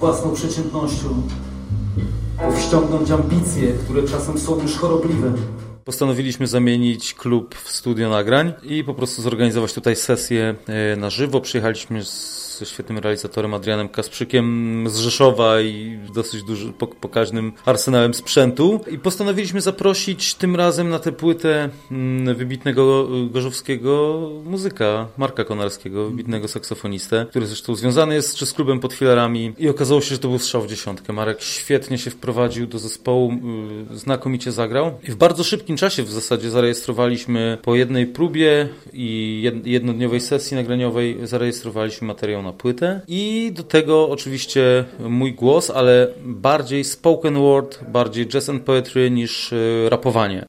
własną przeciętnością, powściągnąć ambicje, które czasem są już chorobliwe. Postanowiliśmy zamienić klub w studio nagrań i po prostu zorganizować tutaj sesję e, na żywo. Przyjechaliśmy ze świetnym realizatorem Adrianem Kasprzykiem z Rzeszowa i dosyć duży, pokaźnym arsenałem sprzętu. I postanowiliśmy zaprosić tym razem na tę płytę mm, wybitnego gorzowskiego muzyka, Marka Konarskiego, wybitnego saksofonistę, który zresztą związany jest czy z klubem pod filarami i okazało się, że to był strzał w dziesiątkę. Marek świetnie się wprowadził do zespołu, y, znakomicie zagrał i w bardzo szybkim czasie w zasadzie zarejestrowaliśmy po jednej próbie i jednodniowej sesji nagraniowej zarejestrowaliśmy materiał na płytę i do tego oczywiście mój głos, ale bardziej spoken word, bardziej jazz and poetry niż e, rapowanie.